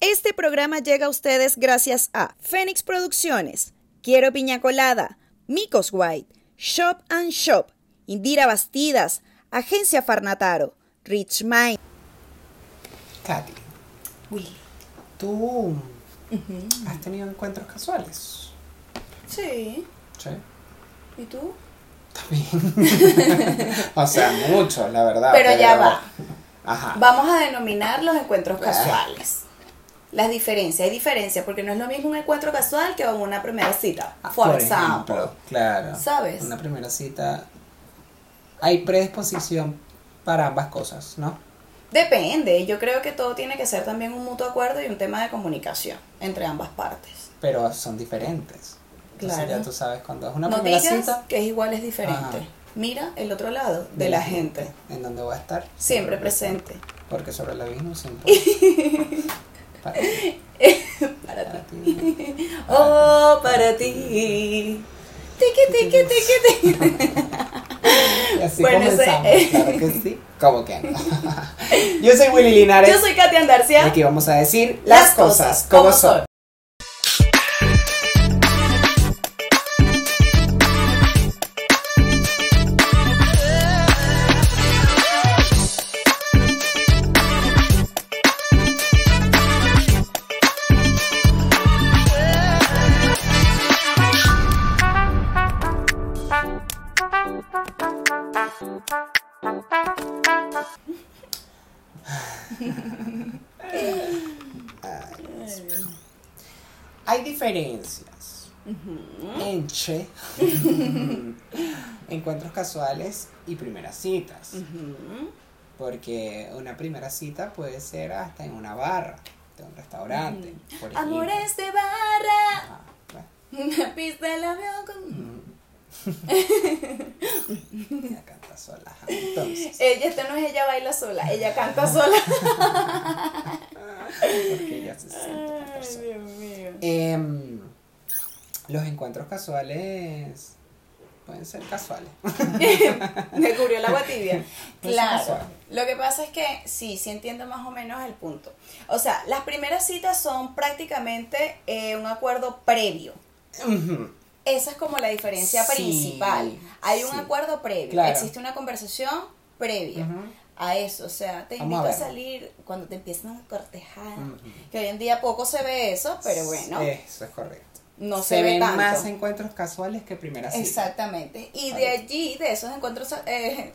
Este programa llega a ustedes gracias a Fénix Producciones, Quiero Piña Colada, Micos White, Shop and Shop, Indira Bastidas, Agencia Farnataro, Rich Mind. Katy, Willy. ¿tú has tenido encuentros casuales? Sí. Sí. ¿Y tú? También. o sea, muchos, la verdad. Pero ya va. Ajá. Vamos a denominar los encuentros casuales. Las diferencias, hay diferencias, porque no es lo mismo un encuentro casual que una primera cita. Ah, For, Por example. ejemplo, claro. ¿Sabes? Una primera cita. Hay predisposición para ambas cosas, ¿no? Depende, yo creo que todo tiene que ser también un mutuo acuerdo y un tema de comunicación entre ambas partes. Pero son diferentes. Entonces Claro. ya tú sabes cuando es una no primera digas cita. que es igual, es diferente. Ajá. Mira el otro lado de la gente, En donde voy a estar. siempre presente. Porque sobre el abismo siempre. para ti. Para Para ti. ti. Oh, para ti. Tiki, tiki, tiki, tiki. Y así Bueno, ese- comenzamos, claro que sí. ¿Cómo que no? Yo soy Willy Linares. Yo soy Katia Y Andarcia. aquí vamos a decir las, cosas como son. Entre encuentros casuales y primeras citas. Porque una primera cita puede ser hasta en una barra de un restaurante. por ejemplo. Amores de barra. Bueno. Una pista del avión con. Ella canta sola. Entonces, Ella, esta no es ella baila sola, ella canta sola. porque ella se siente sola. Dios mío. Em, los encuentros casuales pueden ser casuales. Me cubrió el agua tibia. Claro. Lo que pasa es que sí, sí entiendo más o menos el punto. O sea, las primeras citas son prácticamente eh, un acuerdo previo. Esa es como la diferencia Sí, principal. Hay un acuerdo previo. Claro. Existe una conversación previa a eso. O sea, te Vamos invito a salir cuando te empiezan a cortejar. Que hoy en día poco se ve eso, pero bueno, Eso es correcto. No Se, se, ve ven tanto. más encuentros casuales que primeras citas. Exactamente. Y de allí, de esos encuentros. Eh,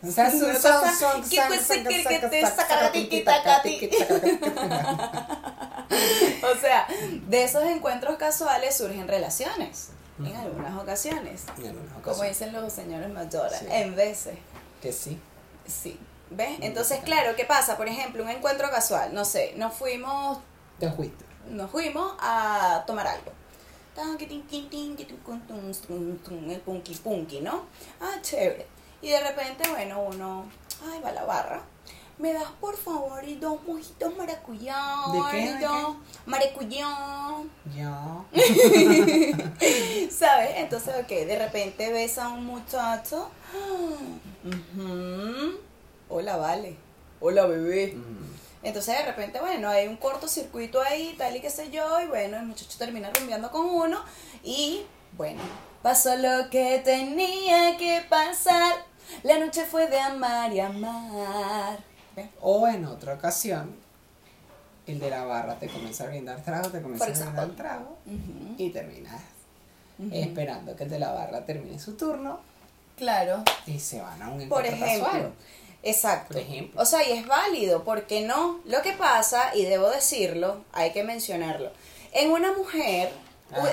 O sea, de esos encuentros casuales surgen relaciones. En algunas ocasiones. En algunas Como ocasiones. dicen los señores mayores. Sí. En veces. Que sí. Sí. ¿Ves? Entonces, claro, ¿qué pasa? Por ejemplo, un encuentro casual. No sé, nos fuimos Te fuiste. nos fuimos a tomar algo. El punky punky, ¿no? Ah, chévere. Y de repente, bueno, uno, ay, va a la barra. ¿Me das por favor y dos mojitos maracuyá? ¿De qué? ¿De Yo, Maracuyá. Ya. ¿Sabes? Entonces, ok, de repente ves a un muchacho. Ujú. Hola, vale. Hola, bebé. Mm. Entonces de repente, bueno, hay un cortocircuito ahí, tal y qué sé yo, y bueno, el muchacho termina rumbeando con uno y bueno, pasó lo que tenía que pasar. La noche fue de amar y amar. O en otra ocasión, el de la barra te comienza a brindar trago, te comienza Por a brindar trago y terminas esperando que el de la barra termine su turno Claro, y se van a un por encuentro ejemplo. casual. Exacto. Por ejemplo. O sea, y es válido, ¿por qué no? Lo que pasa, y debo decirlo, hay que mencionarlo. En una mujer,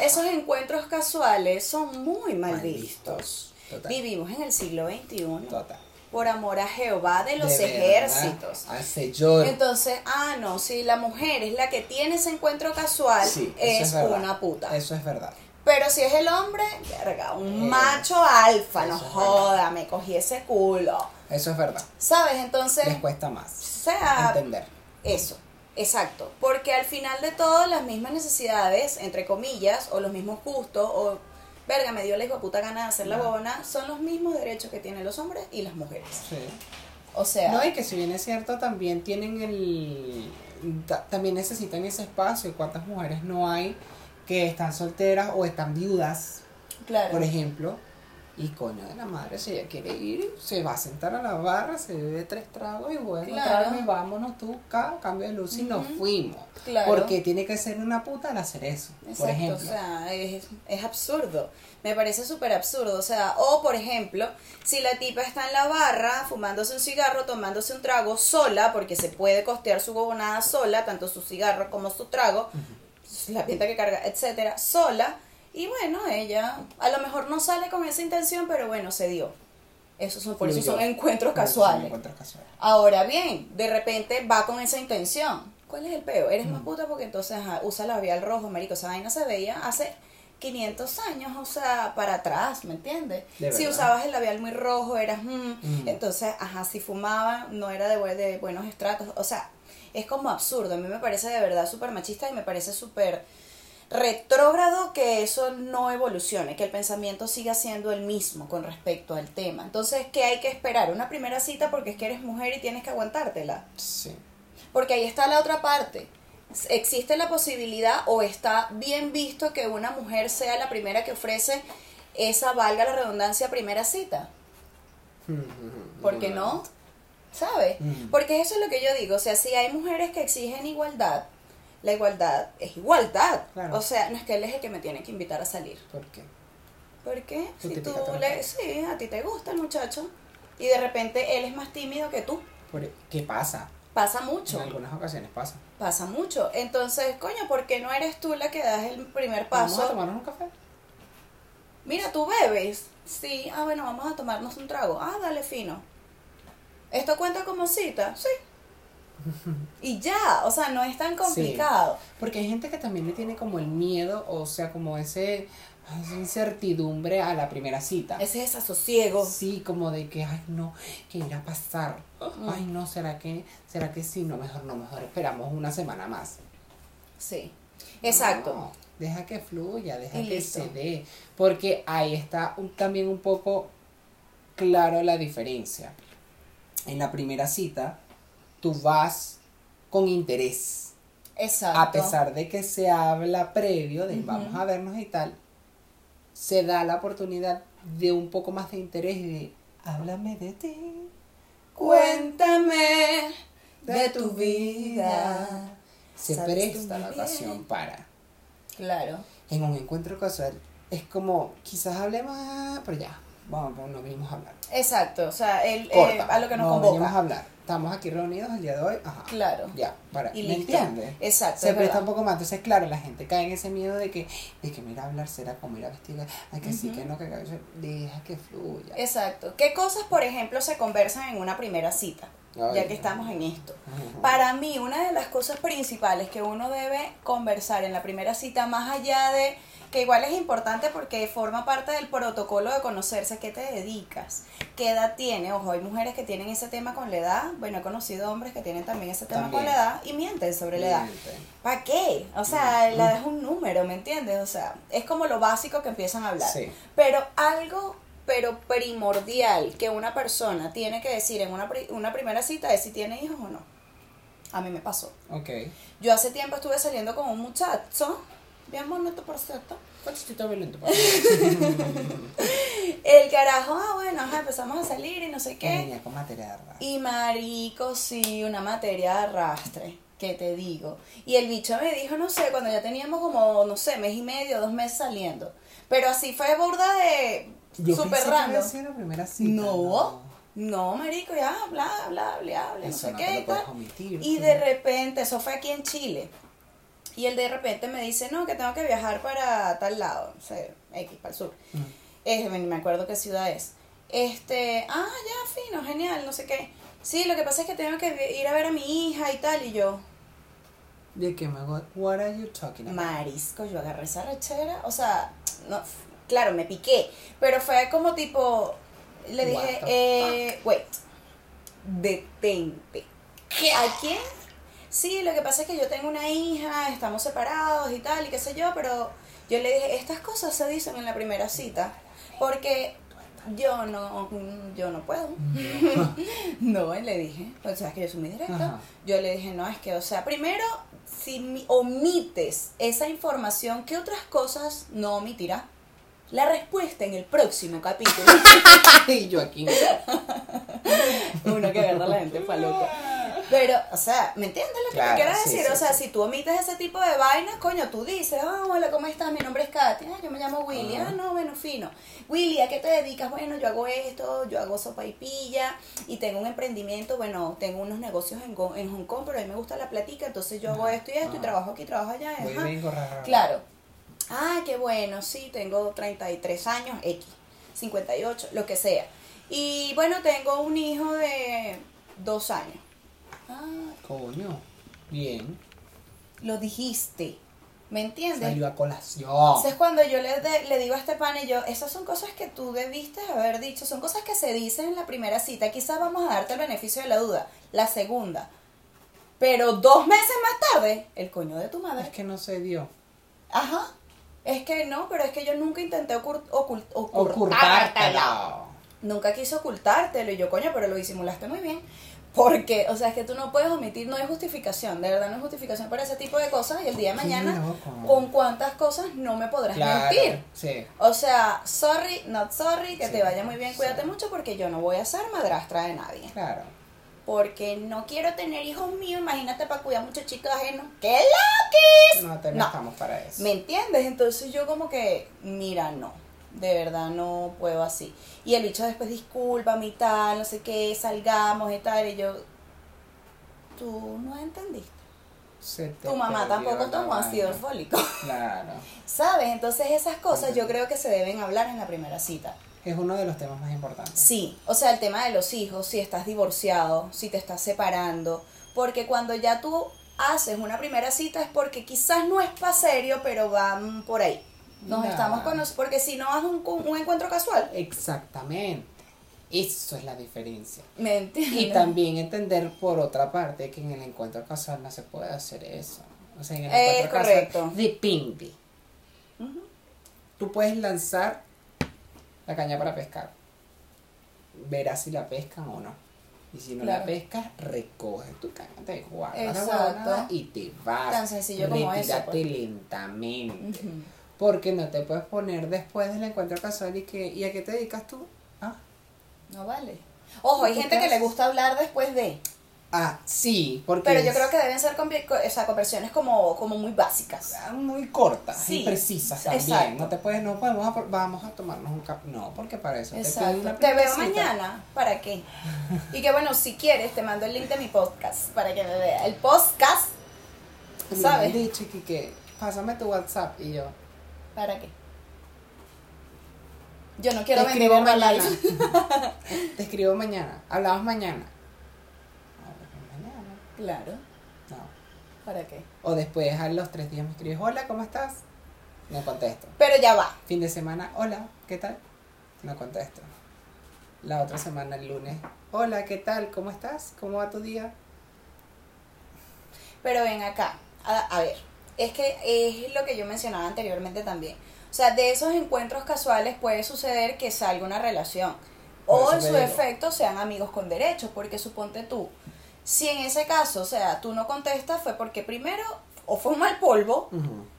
esos encuentros casuales son muy mal, Mal vistos. vistos, total. Vivimos en el siglo XXI. Total. Por amor a Jehová de los De ejércitos. Hace. Entonces, ah, no, si la mujer es la que tiene ese encuentro casual, Sí, es, una puta. Eso es verdad. Pero si es el hombre, verga, un Eh, macho alfa, no joda, me cogí ese culo. Eso es verdad. ¿Sabes? Entonces, Les cuesta más sea, entender. eso, exacto. Porque al final de todo, las mismas necesidades, entre comillas, o los mismos gustos, o verga, me dio la hijo puta gana de hacer la huevona, son los mismos derechos que tienen los hombres y las mujeres. Sí. O sea, No, y que si bien es cierto, también tienen el. ta- También necesitan ese espacio. ¿Cuántas mujeres no hay que están solteras o están viudas, claro. por ejemplo? Y coño de la madre, si ella quiere ir, se va a sentar a la barra, se bebe tres tragos y bueno, Claro. tráeme, vámonos tú, ca, cambio de luz y nos fuimos. Claro. Porque tiene que ser una puta al hacer eso, por ejemplo. o sea, es, es absurdo. Me parece súper absurdo. O sea, o por ejemplo, si la tipa está en la barra fumándose un cigarro, tomándose un trago sola, porque se puede costear su gobonada sola, tanto su cigarro como su trago, la pinta que carga, etcétera, sola. Y bueno, ella a lo mejor no sale con esa intención, pero bueno, se dio. Esos son, por eso son encuentros casuales. encuentros casuales. Ahora bien, de repente va con esa intención. ¿Cuál es el peo? Eres Mm. más puta porque entonces ajá, usa labial rojo, marico. Esa vaina se veía hace 500 años, o sea, para atrás, ¿me entiendes? De Si usabas el labial muy rojo, eras... mm, Mm. Entonces, ajá, si fumaba, no era de, de buenos estratos. O sea, es como absurdo. A mí me parece de verdad súper machista y me parece súper retrógrado que eso no evolucione, que el pensamiento siga siendo el mismo con respecto al tema. Entonces, ¿qué hay que esperar? Una primera cita porque es que eres mujer y tienes que aguantártela. Sí. Porque ahí está la otra parte. Existe la posibilidad o está bien visto que una mujer sea la primera que ofrece esa, valga la redundancia, primera cita. ¿Por qué no? ¿Sabes? Ujú. Porque eso es lo que yo digo. O sea, si hay mujeres que exigen igualdad, la igualdad es igualdad. Claro. O sea, no es que él es el que me tiene que invitar a salir. ¿Por qué? ¿Por qué? Tu Si tú le... Sí, a ti te gusta el muchacho. Y de repente él es más tímido que tú. Por- ¿Qué pasa? Pasa mucho. En algunas ocasiones pasa. Pasa mucho. Entonces, coño, ¿por qué no eres tú la que das el primer Vamos a paso? tomarnos un café. Mira, tú bebes. Sí, ah, bueno, vamos a tomarnos un trago. Ah, dale fino. ¿Esto cuenta como cita? Sí. Y ya, o sea, no es tan complicado. Porque hay gente que también le tiene como el miedo, o sea, como ese esa incertidumbre a la primera cita. Ese desasosiego. Sí, como de que, ay, no, ¿qué irá a pasar? Ay, no, ¿será que, será que sí? No, mejor no, mejor esperamos una semana más. Sí. Exacto. No, deja que fluya, deja Y que listo. se dé. Porque ahí está un- también un poco claro la diferencia. En la primera cita, tú vas con interés. Exacto. A pesar de que se habla previo de vamos a vernos y tal, se da la oportunidad de un poco más de interés y de háblame de ti. Cuéntame de tu vida. Se presta la ocasión para. Claro. En un encuentro casual es como, quizás hablemos, ah, pero ya, vamos, no venimos a hablar. Exacto. O sea, el, eh, a lo que nos no venimos a convoca. hablar. Estamos aquí reunidos el día de hoy, ajá. Claro. Ya, para, Y ¿me entiendes? Exacto, Se es presta un poco más. Entonces, claro, la gente cae en ese miedo de que, de que mira, hablar será como ir a vestir, ay, que sí, Ujú. que no, que- deja que fluya. Exacto. ¿Qué cosas, por ejemplo, se conversan en una primera cita? Ay, ya que estamos en esto. Para mí, una de las cosas principales que uno debe conversar en la primera cita, más allá de que igual es importante porque forma parte del protocolo de conocerse, ¿qué te dedicas? ¿Qué edad tiene? Ojo, hay mujeres que tienen ese tema con la edad, bueno, he conocido hombres que tienen también ese tema con la edad y mienten sobre la edad. ¿Para qué? O sea, Mm. la edad es un número, ¿me entiendes? O sea, es como lo básico que empiezan a hablar. Sí. Pero algo, pero primordial que una persona tiene que decir en una, pri- una primera cita es si tiene hijos o no. A mí me pasó. Ok. Yo hace tiempo estuve saliendo con un muchacho, bien bonito por cierto. El carajo, ah, bueno, ajá, empezamos a salir y no sé qué. Venía con materia de arrastre. Y marico, sí, una materia de arrastre, que te digo. Y el bicho me dijo, no sé, cuando ya teníamos como, no sé, mes y medio, dos meses saliendo. Pero así fue burda de Yo había sido la primera cita. No, no, marico, ya, bla, bla, bla, bla, no sé no qué y tal. omitir. Y de repente, eso fue aquí en Chile. Y él de repente me dice, no, que tengo que viajar para tal lado, no sé, X, para el sur. Mm. Eh, me acuerdo qué ciudad es. Este, ah, ya, fino, genial, no sé qué. Sí, lo que pasa es que tengo que ir a ver a mi hija y tal, y yo, ¿De qué me hago? What are you talking about? marisco, yo agarré esa rechera, o sea, no, claro, me piqué, pero fue como tipo, le dije, eh, wait, detente. ¿A quién? Sí, lo que pasa es que yo tengo una hija, estamos separados y tal, y qué sé yo, pero Yo le dije, estas cosas se dicen en la primera cita, porque yo no, yo no puedo. no, le dije, pues sabes que yo soy muy directa. Ajá. Yo le dije, no, es que, o sea, primero, si mi- omites esa información, ¿qué otras cosas no omitirá? La respuesta en el próximo capítulo. y yo aquí. Uno que a la gente pa' loco. Pero, o sea, ¿me entiendes lo que Claro, sí, decir? sí, o sea, sí. si tú omites ese tipo de vainas, coño, tú dices, ah, hola, ¿cómo estás? Mi nombre es Katy. Ah, yo me llamo Willy. Ah, no, bueno, fino. Willy, ¿a qué te dedicas? Bueno, yo hago esto, yo hago sopa y pilla y tengo un emprendimiento, bueno, tengo unos negocios en, en Hong Kong, pero a mí me gusta la platica, entonces yo hago esto y esto y trabajo aquí, trabajo allá. Voy, ajá. Claro. Ah, qué bueno, sí, tengo 33 años, X, 58, lo que sea. Y bueno, tengo un hijo de dos años. Ah, Coño. Bien. lo dijiste. ¿Me entiendes? Salió a colación. Entonces cuando yo le, de- le digo a este pan y yo, esas son cosas que tú debiste haber dicho, son cosas que se dicen en la primera cita, quizás vamos a darte el beneficio de la duda, la segunda. Pero dos meses más tarde, el coño de tu madre. Es que no se dio. Ajá. Es que no, pero es que yo nunca intenté ocult, ocult, ocultártelo. Nunca quise ocultártelo. Y yo, coño, pero lo disimulaste muy bien. Porque, o sea, es que tú no puedes omitir, no hay justificación, de verdad no hay justificación para ese tipo de cosas. Y el día de mañana, con cuántas cosas no me podrás Claro. mentir. Sí. O sea, sorry, not sorry, que Sí, te vaya muy bien, cuídate mucho porque yo no voy a ser madrastra de nadie. Claro. Porque no quiero tener hijos míos, imagínate para cuidar muchachitos ajenos. ¡Qué loquis! No te No. estamos para eso. ¿Me entiendes? Entonces yo como que, mira, no, de verdad no puedo así. Y el bicho después, discúlpame y tal, no sé qué, salgamos y tal, y yo, tú no entendiste. Tu mamá tampoco tomó ácido fólico. Claro. ¿Sabes? Entonces esas cosas yo creo que se deben hablar en la primera cita. Es uno de los temas más importantes. Sí, o sea, el tema de los hijos, si estás divorciado, si te estás separando, porque cuando ya tú haces una primera cita es porque quizás no es para serio, pero van por ahí. Nos estamos conociendo, porque si no haz un, un encuentro casual, Exactamente. Eso es la diferencia. ¿me entiendes? Y también entender por otra parte que en el encuentro casual no se puede hacer eso. O sea, en el Es encuentro correcto. casual depende. Ujú. Tú puedes lanzar la caña para pescar. Verás si la pescan o no. Y si no la pescas, recoges tu caña, te guardas la y te vas. Tan sencillo como eso, pues. lentamente. Porque no te puedes poner después del encuentro casual y que, ¿y a qué te dedicas tú? Ah, No vale. Ojo, hay ¿Qué gente que le gusta hablar después de, ah sí, porque pero yo creo que deben ser o sea, conversaciones como, como muy básicas. Muy cortas Sí, y precisas también. exacto. No te puedes, no podemos, vamos a tomarnos un café. No, porque para eso te Exacto. una Te veo mañana. ¿Para qué? Y que bueno, si quieres, te mando el link de mi podcast para que me vea. El podcast, Me ¿sabes? han dicho que, que pásame tu WhatsApp y yo. ¿Para qué? Yo no quiero te escribo mañana. Te escribo mañana. Hablamos mañana. Claro. No. ¿Para qué? O después a los tres días me escribes, hola, ¿cómo estás? No contesto. Pero ya va. Fin de semana, hola, ¿qué tal? No contesto. La otra semana, el lunes, hola, ¿qué tal? ¿Cómo estás? ¿Cómo va tu día? Pero ven acá. A, a ver. Es que es lo que yo mencionaba anteriormente también. O sea, de esos encuentros casuales puede suceder que salga una relación. Por O en su digo. efecto sean amigos con derechos. Porque suponte tú. Si en ese caso, o sea, tú no contestas fue porque primero o fue un mal polvo.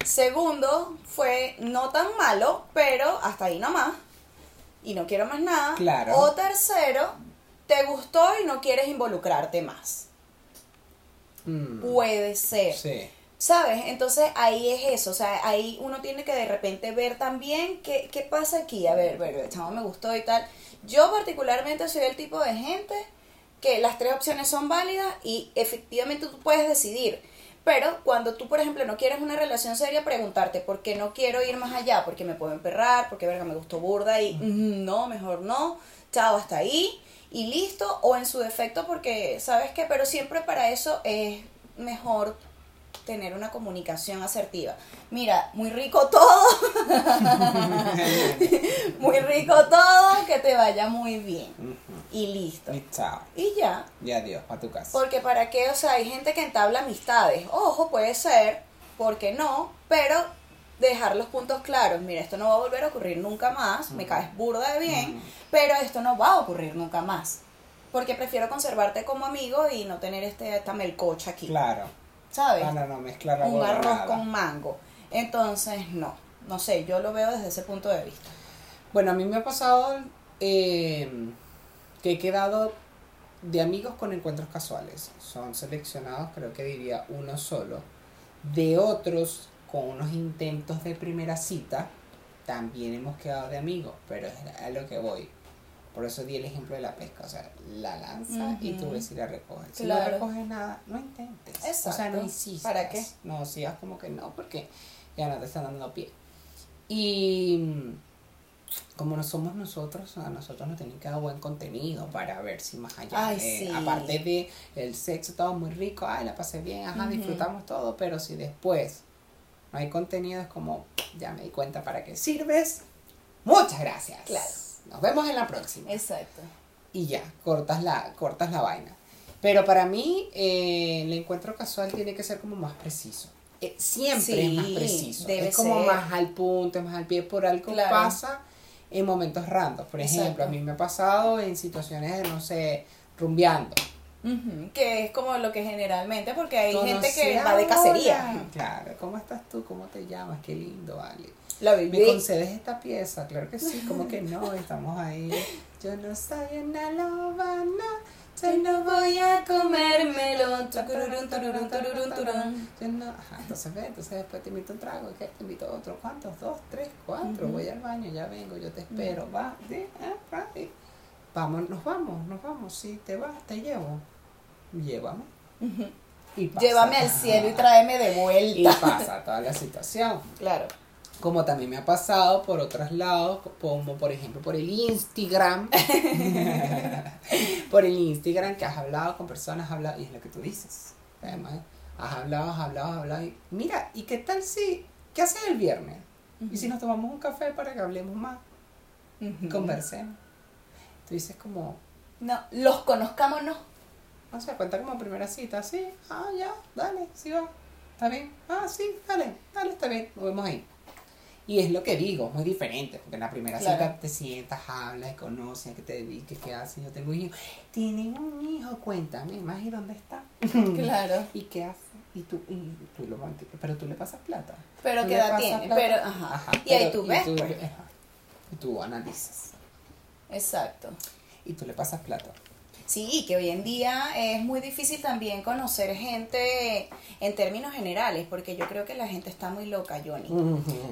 Segundo, fue no tan malo, pero hasta ahí nomás. Y no quiero más nada. Claro. O tercero, te gustó y no quieres involucrarte más. Mm. Puede ser. Sí. ¿Sabes? Entonces ahí es eso. O sea, ahí uno tiene que de repente ver también qué, qué pasa aquí. A ver, ver, el chamo me gustó y tal. Yo particularmente soy el tipo de gente que las tres opciones son válidas y efectivamente tú puedes decidir. Pero cuando tú, por ejemplo, no quieres una relación seria, preguntarte por qué no quiero ir más allá, porque me puedo emperrar, porque verga me gustó burda y "Mm, no, mejor no, chao, hasta ahí y listo, o en su defecto porque, ¿sabes qué? Pero siempre para eso es mejor tener una comunicación asertiva. Mira, muy rico todo, muy rico todo, que te vaya muy bien y listo. Y chao. Y ya, Y adiós, para tu casa. porque para qué, o sea, hay gente que entabla amistades. Ojo, puede ser, porque no, pero dejar los puntos claros. Mira, esto no va a volver a ocurrir nunca más. Me caes burda de bien, pero esto no va a ocurrir nunca más. Porque prefiero conservarte como amigo y no tener este, esta melcocha aquí. Claro. ¿Sabes? Ah, no, no, mezclar la Un arroz con mango. Entonces, no. No sé, yo lo veo desde ese punto de vista. Bueno, a mí me ha pasado eh, que he quedado de amigos con encuentros casuales. Son seleccionados, creo que diría uno solo. De otros, con unos intentos de primera cita, también hemos quedado de amigos, pero es a lo que voy. Por eso di el ejemplo de la pesca, o sea, la lanza y tú ves si la recoges. Si no Claro. recoges nada, no intentes. O sea, Exacto. no insistas. ¿Para qué? No sigas como que no, porque ya no te están dando pie. Y mm, como no somos nosotros, a nosotros nos tienen que dar buen contenido para ver si más allá, Ay, de- sí. aparte de el sexo, todo muy rico, ay, la pasé bien, ajá, disfrutamos todo, pero si después no hay contenido, es como, ya me di cuenta para qué sirves. Muchas gracias. Claro. Nos vemos en la próxima. Exacto. Y ya, cortas la, cortas la vaina. Pero para mí, eh, el encuentro casual tiene que ser como más preciso. Eh, siempre Sí, es más preciso. debe es como ser. más al punto, más al pie. Por algo Claro. pasa en momentos random. Por ejemplo, Exacto. a mí me ha pasado en situaciones de, no sé, rumbeando. Que es como lo que generalmente, porque hay gente que va de cacería. Claro, ¿cómo estás tú? ¿Cómo te llamas? Qué lindo, vale. ¿Me viví. concedes esta pieza? Claro que sí, como que no, estamos ahí. Yo no soy una lobana, yo no voy a comérmelo. Tururun, tururun. Yo no, ajá, entonces ve, entonces después te invito un trago, ¿qué? Te invito otro, ¿cuántos? Dos, tres, cuatro, voy al baño, ya vengo, yo te espero, va, sí, ah, sí. Vamos, nos vamos, nos vamos, sí, te vas, te llevo, llévame. Y pasa. Llévame al cielo y tráeme de Y vuelta. pasa toda la situación. Claro. Como también me ha pasado por otros lados, como por ejemplo por el Instagram. por el Instagram que has hablado con personas, has hablado, y es lo que tú dices. Además, has hablado, has hablado, has hablado. Y, mira, ¿y qué tal si, qué haces el viernes? Y si nos tomamos un café para que hablemos más Ujú. conversemos. Tú dices como, No, los conozcámonos. no sé, cuenta como primera cita, sí, ah, ya, dale, sí va, está bien, ah, sí, dale, dale, está bien, nos vemos ahí. Y es lo que digo, muy diferente, porque en la primera Claro. cita te sientas, hablas, conoces, que te dediques, qué haces, yo tengo un hijo, tienen un hijo, cuéntame, más y dónde está. Claro. ¿Y qué hace? Y tú, y tú lo pero tú le pasas plata. Pero Tú qué edad tiene. plata. Pero, ajá. Y ahí tú ves, pues. ajá, y tú analizas. Exacto. Y tú le pasas plata. Sí, que hoy en día es muy difícil también conocer gente en términos generales, porque yo creo que la gente está muy loca, Johnny.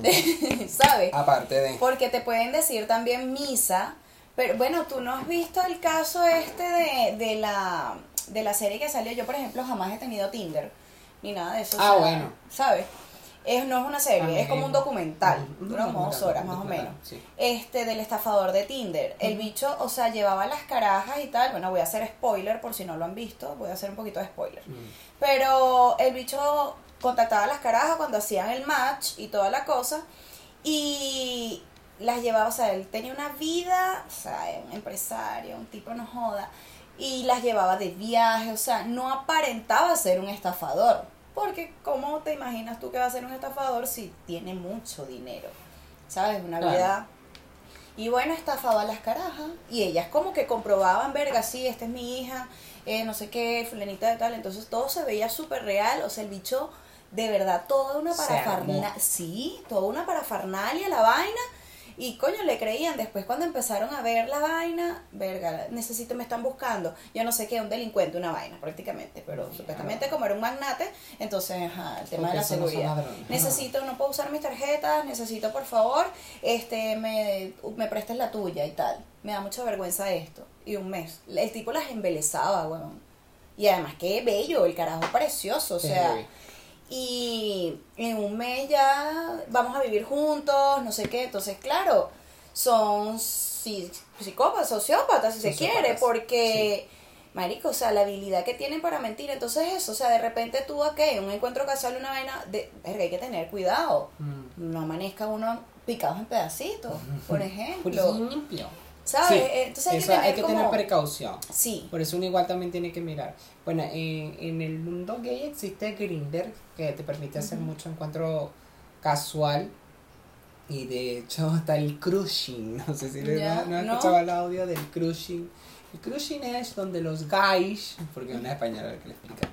¿Sabes? Aparte de... Porque te pueden decir también misa, pero bueno, tú no has visto el caso este de, de la de la serie que salió. Yo, por ejemplo, jamás he tenido Tinder, ni nada de eso. o Ah, sea, bueno. ¿Sabes? Es, no es una serie, es como un documental, dura como dos horas más o menos. sí. Este, del estafador de Tinder. El bicho, o sea, llevaba las carajas y tal. Bueno, voy a hacer spoiler por si no lo han visto, voy a hacer un poquito de spoiler. Mm. Pero el bicho contactaba a las carajas cuando hacían el match y toda la cosa. Y las llevaba, o sea, él tenía una vida, o sea, un empresario, un tipo no joda. Y las llevaba de viaje, o sea, no aparentaba ser un estafador. Porque, ¿cómo te imaginas tú que va a ser un estafador si tiene mucho dinero? ¿Sabes? Una Claro. vida y bueno, estafaba a las carajas. Y ellas como que comprobaban, verga, sí, esta es mi hija, eh, no sé qué, fulanita de tal. Entonces todo se veía súper real. O sea, el bicho, de verdad, toda una parafernalia. Sí, toda una parafernalia, la vaina. Y coño, le creían. Después cuando empezaron a ver la vaina, verga, necesito, me están buscando. Yo no sé qué, un delincuente, una vaina prácticamente. Pero supuestamente como era un magnate, entonces, ajá, el tema Porque de la no seguridad. Necesito, no puedo usar mis tarjetas, necesito por favor, este, me, me prestes la tuya y tal. Me da mucha vergüenza esto. Y un mes. El tipo las embelezaba, weón. Y además, qué bello, el carajo precioso, o sea. heavy. Y en un mes ya vamos a vivir juntos, no sé qué. Entonces, claro, son psicópatas, sociópatas, si se quiere, porque, marico, o sea, la habilidad que tienen para mentir. Entonces, eso, o sea, de repente tú, ok, un encuentro casual, una vaina, de, verga, hay que tener cuidado. Mm. No amanezca uno picados en pedacitos, por Por ejemplo. limpio. ¿Sabes? Sí, Entonces hay que tener hay que tener como- precaución. Sí. Por eso uno igual también tiene que mirar. Bueno, en, en el mundo gay existe Grinder, que te permite hacer mucho encuentro casual Y de hecho está el cruising. No sé si Ya, no, no no. escuchado el audio del cruising. El cruising es donde los guys, porque una española que le explica,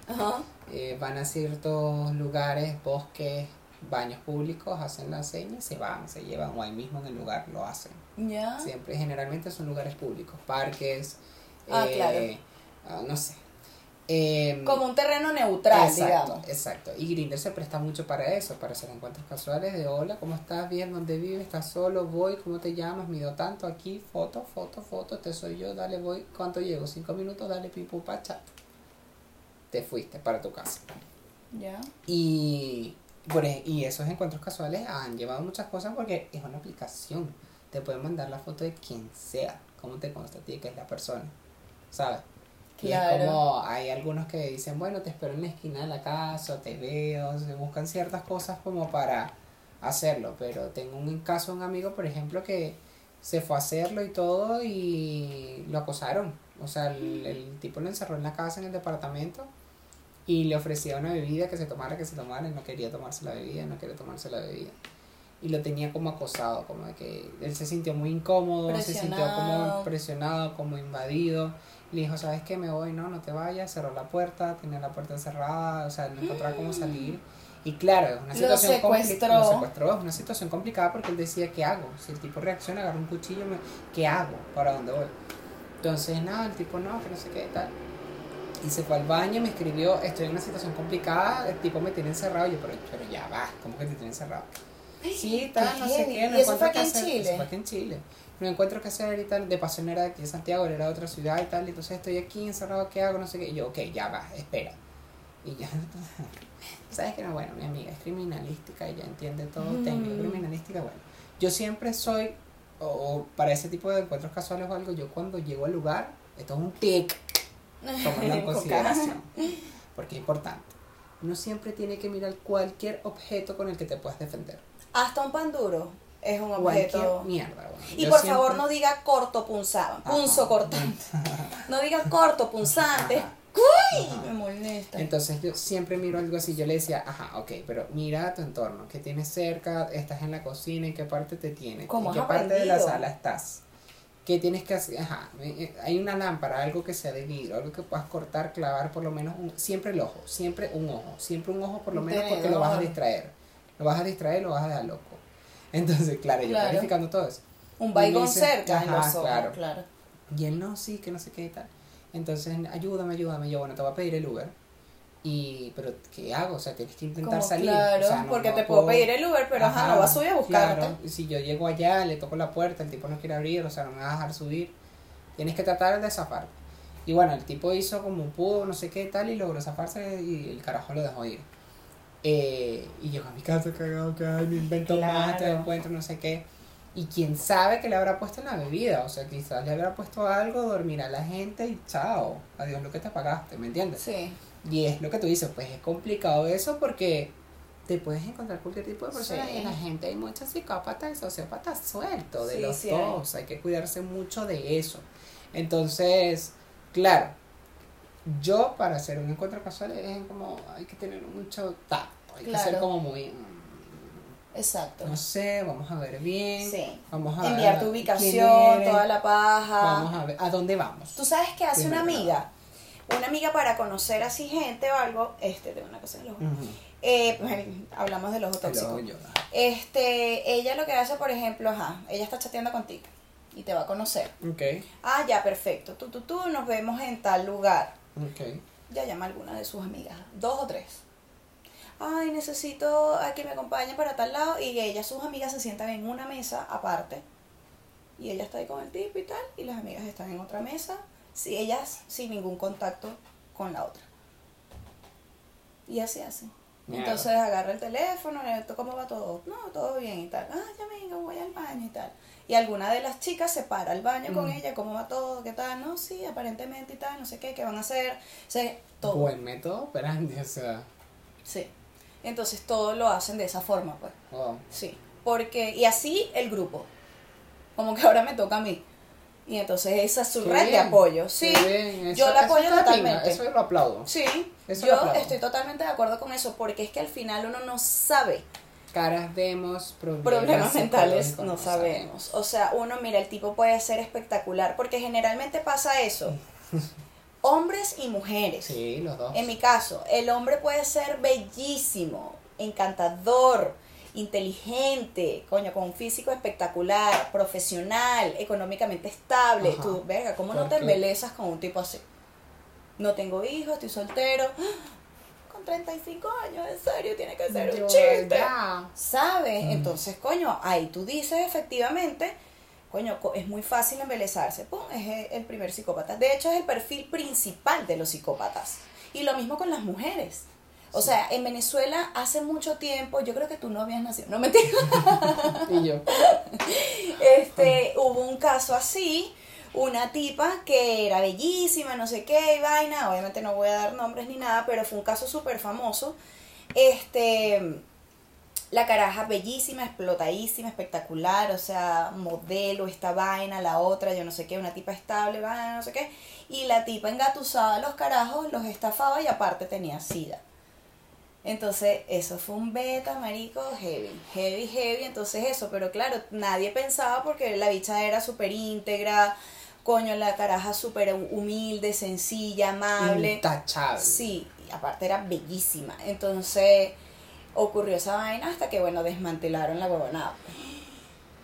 eh, van a ciertos lugares, bosques, baños públicos, hacen la seña, se van, se llevan, o ahí mismo en el lugar lo hacen. Ya. Siempre, generalmente son lugares públicos, parques, Ah, eh, claro. ah, no sé. Em, Como un terreno neutral, exacto, digamos. exacto. Y Grindr se presta mucho para eso, para hacer encuentros casuales de hola, ¿cómo estás? Bien, ¿dónde vives? ¿Estás solo? Voy, ¿cómo te llamas? Mido tanto aquí, foto, foto, foto, este soy yo, dale, voy. ¿Cuánto llego? Cinco minutos, dale, pim, pum, pa, chat. Te fuiste para tu casa. Ya. Y, por y esos encuentros casuales han llevado muchas cosas porque es una aplicación. Te pueden mandar la foto de quien sea. ¿Cómo te consta a ti que es la persona? ¿Sabes? Y es Claro. como hay algunos que dicen, bueno, te espero en la esquina de la casa, o te veo, se buscan ciertas cosas como para hacerlo. Pero tengo un caso, un amigo, por ejemplo, que se fue a hacerlo y todo y lo acosaron. O sea, el, el tipo lo encerró en la casa, en el departamento, y le ofrecía una bebida que se tomara, que se tomara, y no quería tomarse la bebida, no quería tomarse la bebida. Y lo tenía como acosado, como de que él se sintió muy incómodo, se sintió como Presionado. como invadido. Le dijo, ¿sabes qué? Me voy, no, no te vayas. Cerró la puerta, tenía la puerta cerrada, o sea, no encontraba cómo salir. Y claro, es una situación compli- secuestró. Es una situación complicada porque él decía, ¿qué hago? Si el tipo reacciona, agarra un cuchillo, me- ¿qué hago? ¿Para dónde voy? Entonces, nada, el tipo no, que no sé qué, tal. Y se fue al baño, me escribió, estoy en una situación complicada, el tipo me tiene encerrado. Y yo, pero, pero ya va, ¿cómo que te tiene encerrado? Sí, tal, no sé qué, no ¿Y eso encuentro fue aquí en hacer. Chile? Eso fue aquí en Chile. No encuentro qué hacer y tal. De paso no era de aquí de Santiago, era de otra ciudad y tal. y Entonces estoy aquí encerrado, ¿qué hago? No sé qué. Y yo, ok, ya va, espera. Y ya, ¿sabes qué? No, bueno, mi amiga es criminalística, ella entiende todo, Mm. técnico criminalística, bueno. Yo siempre soy, o, o para ese tipo de encuentros casuales o algo, yo cuando llego al lugar, esto es un tic, tomarlo en consideración. Porque es importante. Uno siempre tiene que mirar cualquier objeto con el que te puedas defender. Hasta un pan duro es un objeto. mierda. bueno. Y Yo por siempre- favor no diga corto punzado, punzo Ajá. cortante. No diga corto punzante. Ajá. ¡Uy! Me molesta. Entonces yo siempre miro algo así, yo le decía, ajá, ok, pero mira tu entorno, qué tienes cerca, estás en la cocina, en qué parte te tiene, ¿Cómo en qué parte de la sala estás, qué tienes que hacer, ajá, eh, hay una lámpara, algo que sea de vidrio, algo que puedas cortar, clavar por lo menos, un, siempre el ojo, siempre un ojo, siempre un ojo por lo menos porque lo vas a distraer, lo vas a distraer, lo vas a dejar loco. Entonces, claro, yo Claro. verificando todo eso. Un baigón cerca en los ojos. claro. Claro. Y él no, sí, que no sé qué y tal. Entonces, ayúdame, ayúdame. Yo, bueno, te voy a pedir el Uber. Y, pero, ¿qué hago? O sea, tienes que intentar Como salir. claro, o sea, no- porque no te puedo pedir el Uber, pero ajá, no va a subir a buscarte. Claro, si yo llego allá, le toco la puerta, el tipo no quiere abrir, o sea, no me va a dejar subir. Tienes que tratar de zafarte. Y bueno, el tipo hizo como pudo, no sé qué tal, y logró zafarse y el carajo lo dejó ir. Eh, y llegó a mi casa cagado, que me invento más, te Claro. encuentro, no sé qué. Y quién sabe qué le habrá puesto en la bebida. O sea, quizás le habrá puesto algo, dormirá la gente y chao. Adiós lo que te pagaste, ¿me entiendes? Sí. Y es lo que tú dices, pues es complicado eso porque te puedes encontrar cualquier tipo de persona Sí. y en la gente hay muchos psicópatas y sociópatas sueltos de Sí, los sí hay. dos. Hay que cuidarse mucho de eso. Entonces, claro, yo para hacer un encuentro casual es como hay que tener mucho tacto, hay que ser como muy mm, Exacto. no sé, vamos a ver bien. Sí. Vamos a Enviar ver tu ubicación, toda la paja. Vamos a ver a dónde vamos. ¿Tú sabes qué hace una amiga? Una amiga para conocer así gente o algo, este, tengo una cosa en el ojo. Ujú. Eh, pues, hablamos del ojo tóxico. Este, ella lo que hace, por ejemplo, ajá, ella está chateando contigo y te va a conocer. Ok, Ah, ya, perfecto. Tú, tú, tú, nos vemos en tal lugar. Ya llama a alguna de sus amigas, dos o tres. Ay, necesito a que me acompañen para tal lado. Y ella, sus amigas se sientan en una mesa aparte. Y ella está ahí con el tipo y tal. Y las amigas están en otra mesa. Si ellas sin ningún contacto con la otra. Y así hace. Mierda. Entonces agarra el teléfono, ¿cómo va todo? No, todo bien y tal. Ah, ya venga, voy al baño y tal. Y alguna de las chicas se para al baño con Mm. ella, ¿cómo va todo? ¿Qué tal? No, sí, aparentemente y tal, no sé qué, qué van a hacer. O sea, todo. Buen método operandi, o sea, Sí. Entonces todo lo hacen de esa forma, pues. wow. Sí. Porque, y así el grupo. Como que ahora me toca a mí. Y entonces esa es su Qué red de apoyo. Sí. Yo eso- la eso apoyo totalmente. Eso yo lo aplaudo. Sí, Eso yo aplaudo. estoy totalmente de acuerdo con eso, porque es que al final uno no sabe caras vemos, problemas, problemas mentales no sabemos. O sea, uno, mira, el tipo puede ser espectacular, porque generalmente pasa eso. Hombres y mujeres. Sí, los dos. En mi caso, el hombre puede ser bellísimo, encantador, inteligente, coño, con un físico espectacular, profesional, económicamente estable. Ajá. Tú, verga, ¿cómo no te embelezas con un tipo así? No tengo hijos, estoy soltero. Con 35 años, en serio, tiene que ser un chiste. ya. ¿Sabes? Mm. Entonces, coño, ahí tú dices efectivamente, coño, co- es muy fácil embelezarse. Pum, es el primer psicópata. De hecho, es el perfil principal de los psicópatas. Y lo mismo con las mujeres. O sea, en Venezuela hace mucho tiempo, yo creo que tú no habías nacido, no mentira. Y yo. Este, hubo un caso así, una tipa que era bellísima, no sé qué, y vaina, obviamente no voy a dar nombres ni nada, pero fue un caso súper famoso. Este, la caraja bellísima, explotadísima, espectacular, o sea, modelo, esta vaina, la otra, yo no sé qué, una tipa estable, vaina, no sé qué, y la tipa engatusaba a los carajos, los estafaba y aparte tenía sida. Entonces, eso fue un beta, marico, heavy, heavy, heavy. Entonces, eso, pero claro, nadie pensaba porque la bicha era súper íntegra, coño, la caraja súper humilde, sencilla, amable. Intachable. Sí, y aparte era bellísima. Entonces, ocurrió esa vaina hasta que, bueno, desmantelaron la huevonada.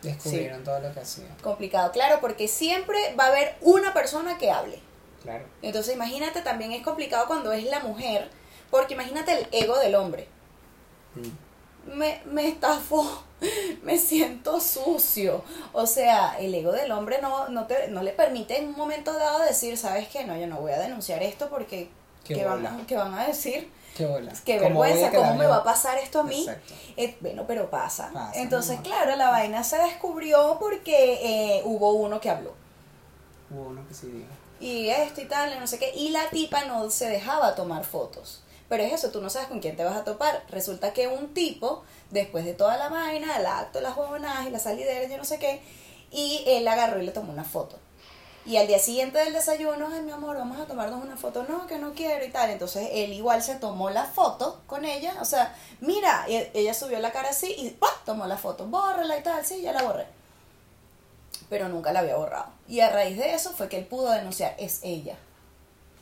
Descubrieron todo lo que hacía. Complicado, claro, porque siempre va a haber una persona que hable. Claro. Entonces, imagínate, también es complicado cuando es la mujer, porque imagínate el ego del hombre. Mm. me, me estafó, me siento sucio. O sea, el ego del hombre no, no, te, no le permite en un momento dado decir, ¿sabes qué? No, yo no voy a denunciar esto porque Qué ¿qué van, qué van a decir? Qué. Qué ¿Cómo voy a vergüenza, ¿cómo me va a pasar esto a mí? Eh, bueno, pero pasa. Pasa, Entonces, claro, la vaina se descubrió porque eh, hubo uno que habló. Hubo uno que sí dijo. y esto y tal, y no sé qué, y la tipa no se dejaba tomar fotos. Pero es eso, tú no sabes con quién te vas a topar. Resulta que un tipo, después de toda la vaina, el acto, las huevonadas y las salideras, yo no sé qué, y él agarró y le tomó una foto. Y al día siguiente del desayuno, ay mi amor, vamos a tomarnos una foto, no, que no quiero y tal. Entonces él igual se tomó la foto con ella, o sea, mira, y ella subió la cara así y ¡pah! tomó la foto, bórrala y tal, sí, ya la borré. Pero nunca la había borrado. Y a raíz de eso fue que él pudo denunciar, es ella.